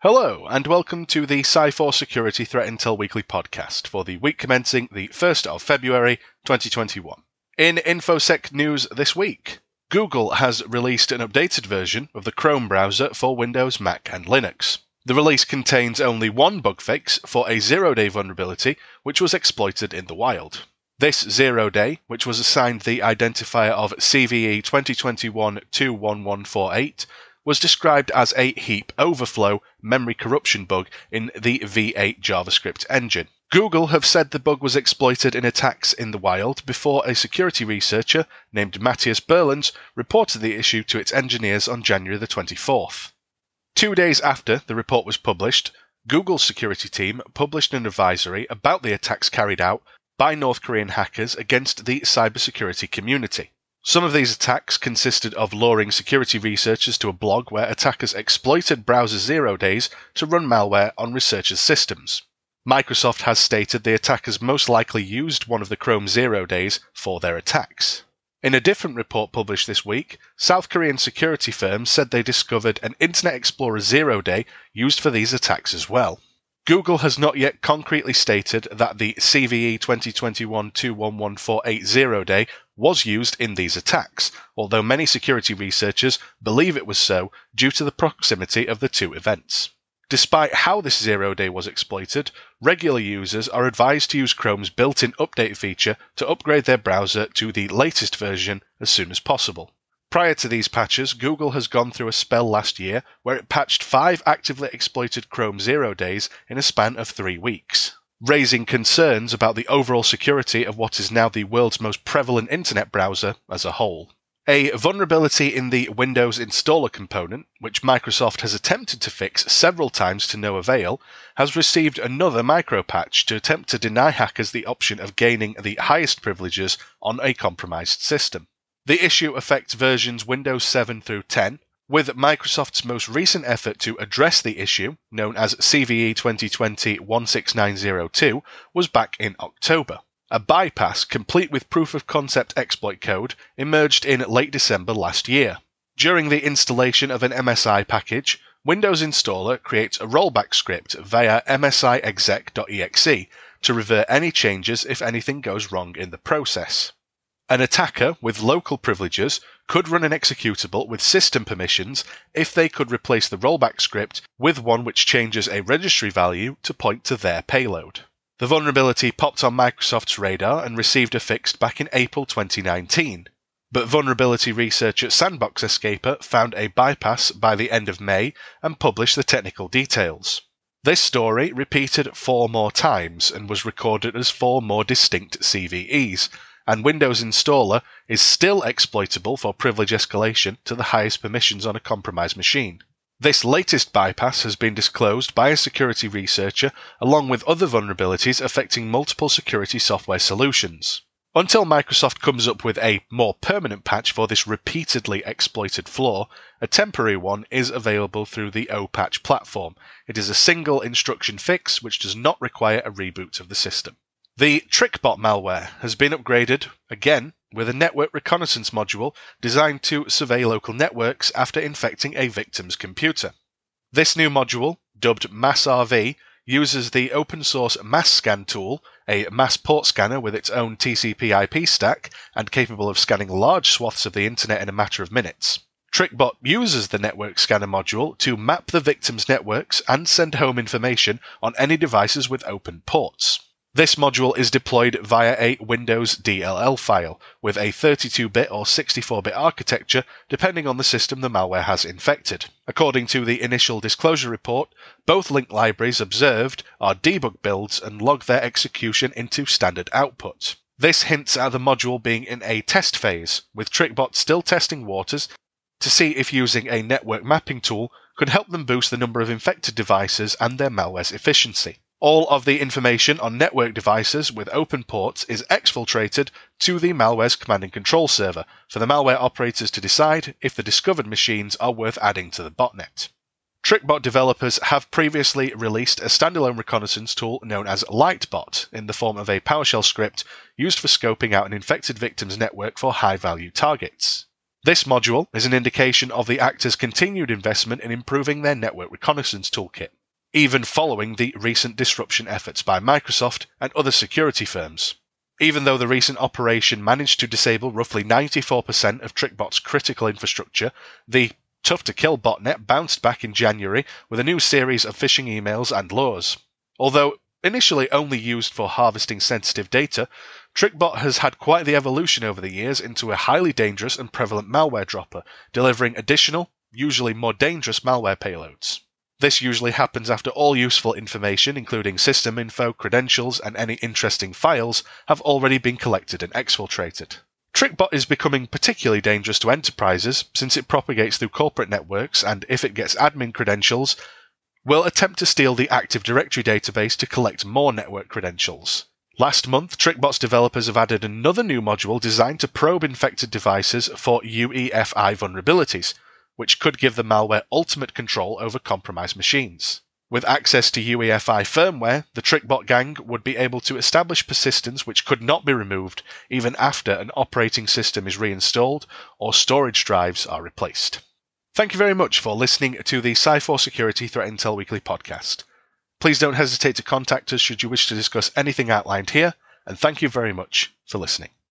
Hello, and welcome to the Cyfor Security Threat Intel Weekly podcast for the week commencing the 1st of February 2021. In InfoSec news this week, Google has released an updated version of the Chrome browser for Windows, Mac, and Linux. The release contains only one bug fix for a zero day vulnerability, which was exploited in the wild. This zero day, which was assigned the identifier of CVE 2021 21148, was described as a heap overflow memory corruption bug in the V8 JavaScript engine. Google have said the bug was exploited in attacks in the wild before a security researcher named Mattias Buelens reported the issue to its engineers on January the 24th. Two days after the report was published, Google's security team published an advisory about the attacks carried out by North Korean hackers against the cybersecurity community. Some of these attacks consisted of luring security researchers to a blog where attackers exploited browser zero days to run malware on researchers' systems. Microsoft has stated the attackers most likely used one of the Chrome zero days for their attacks. In a different report published this week, South Korean security firms said they discovered an Internet Explorer zero day used for these attacks as well. Google has not yet concretely stated that the CVE 2021 211480 day was used in these attacks, although many security researchers believe it was so due to the proximity of the two events. Despite how this zero day was exploited, regular users are advised to use Chrome's built in update feature to upgrade their browser to the latest version as soon as possible. Prior to these patches, Google has gone through a spell last year where it patched five actively exploited Chrome zero days in a span of three weeks, raising concerns about the overall security of what is now the world's most prevalent internet browser as a whole. A vulnerability in the Windows installer component, which Microsoft has attempted to fix several times to no avail, has received another micro patch to attempt to deny hackers the option of gaining the highest privileges on a compromised system. The issue affects versions Windows 7 through 10, with Microsoft's most recent effort to address the issue, known as CVE 2020 16902, was back in October. A bypass, complete with proof of concept exploit code, emerged in late December last year. During the installation of an MSI package, Windows Installer creates a rollback script via msiexec.exe to revert any changes if anything goes wrong in the process. An attacker with local privileges could run an executable with system permissions if they could replace the rollback script with one which changes a registry value to point to their payload. The vulnerability popped on Microsoft's radar and received a fix back in April 2019. But vulnerability researcher Sandbox Escaper found a bypass by the end of May and published the technical details. This story repeated four more times and was recorded as four more distinct CVEs, and Windows Installer is still exploitable for privilege escalation to the highest permissions on a compromised machine. This latest bypass has been disclosed by a security researcher along with other vulnerabilities affecting multiple security software solutions. Until Microsoft comes up with a more permanent patch for this repeatedly exploited flaw, a temporary one is available through the 0patch platform. It is a single instruction fix which does not require a reboot of the system. The TrickBot malware has been upgraded, again, with a network reconnaissance module designed to survey local networks after infecting a victim's computer. This new module, dubbed MassRV, uses the open source Masscan tool, a mass port scanner with its own TCP IP stack and capable of scanning large swaths of the internet in a matter of minutes. TrickBot uses the network scanner module to map the victim's networks and send home information on any devices with open ports. This module is deployed via a Windows DLL file with a 32 bit or 64 bit architecture, depending on the system the malware has infected. According to the initial disclosure report, both link libraries observed are debug builds and log their execution into standard output. This hints at the module being in a test phase, with TrickBot still testing waters to see if using a network mapping tool could help them boost the number of infected devices and their malware's efficiency. All of the information on network devices with open ports is exfiltrated to the malware's command and control server for the malware operators to decide if the discovered machines are worth adding to the botnet. TrickBot developers have previously released a standalone reconnaissance tool known as Lightbot in the form of a PowerShell script used for scoping out an infected victim's network for high value targets. This module is an indication of the actors' continued investment in improving their network reconnaissance toolkit, even following the recent disruption efforts by Microsoft and other security firms. Even though the recent operation managed to disable roughly 94% of TrickBot's critical infrastructure, the Tough to Kill botnet bounced back in January with a new series of phishing emails and lures. Although initially only used for harvesting sensitive data, TrickBot has had quite the evolution over the years into a highly dangerous and prevalent malware dropper, delivering additional, usually more dangerous malware payloads. This usually happens after all useful information, including system info, credentials, and any interesting files, have already been collected and exfiltrated. TrickBot is becoming particularly dangerous to enterprises since it propagates through corporate networks and, if it gets admin credentials, will attempt to steal the Active Directory database to collect more network credentials. Last month, TrickBot's developers have added another new module designed to probe infected devices for UEFI vulnerabilities, which could give the malware ultimate control over compromised machines. With access to UEFI firmware, the TrickBot gang would be able to establish persistence which could not be removed even after an operating system is reinstalled or storage drives are replaced. Thank you very much for listening to the Cyfor Security Threat Intel Weekly podcast. Please don't hesitate to contact us should you wish to discuss anything outlined here, and thank you very much for listening.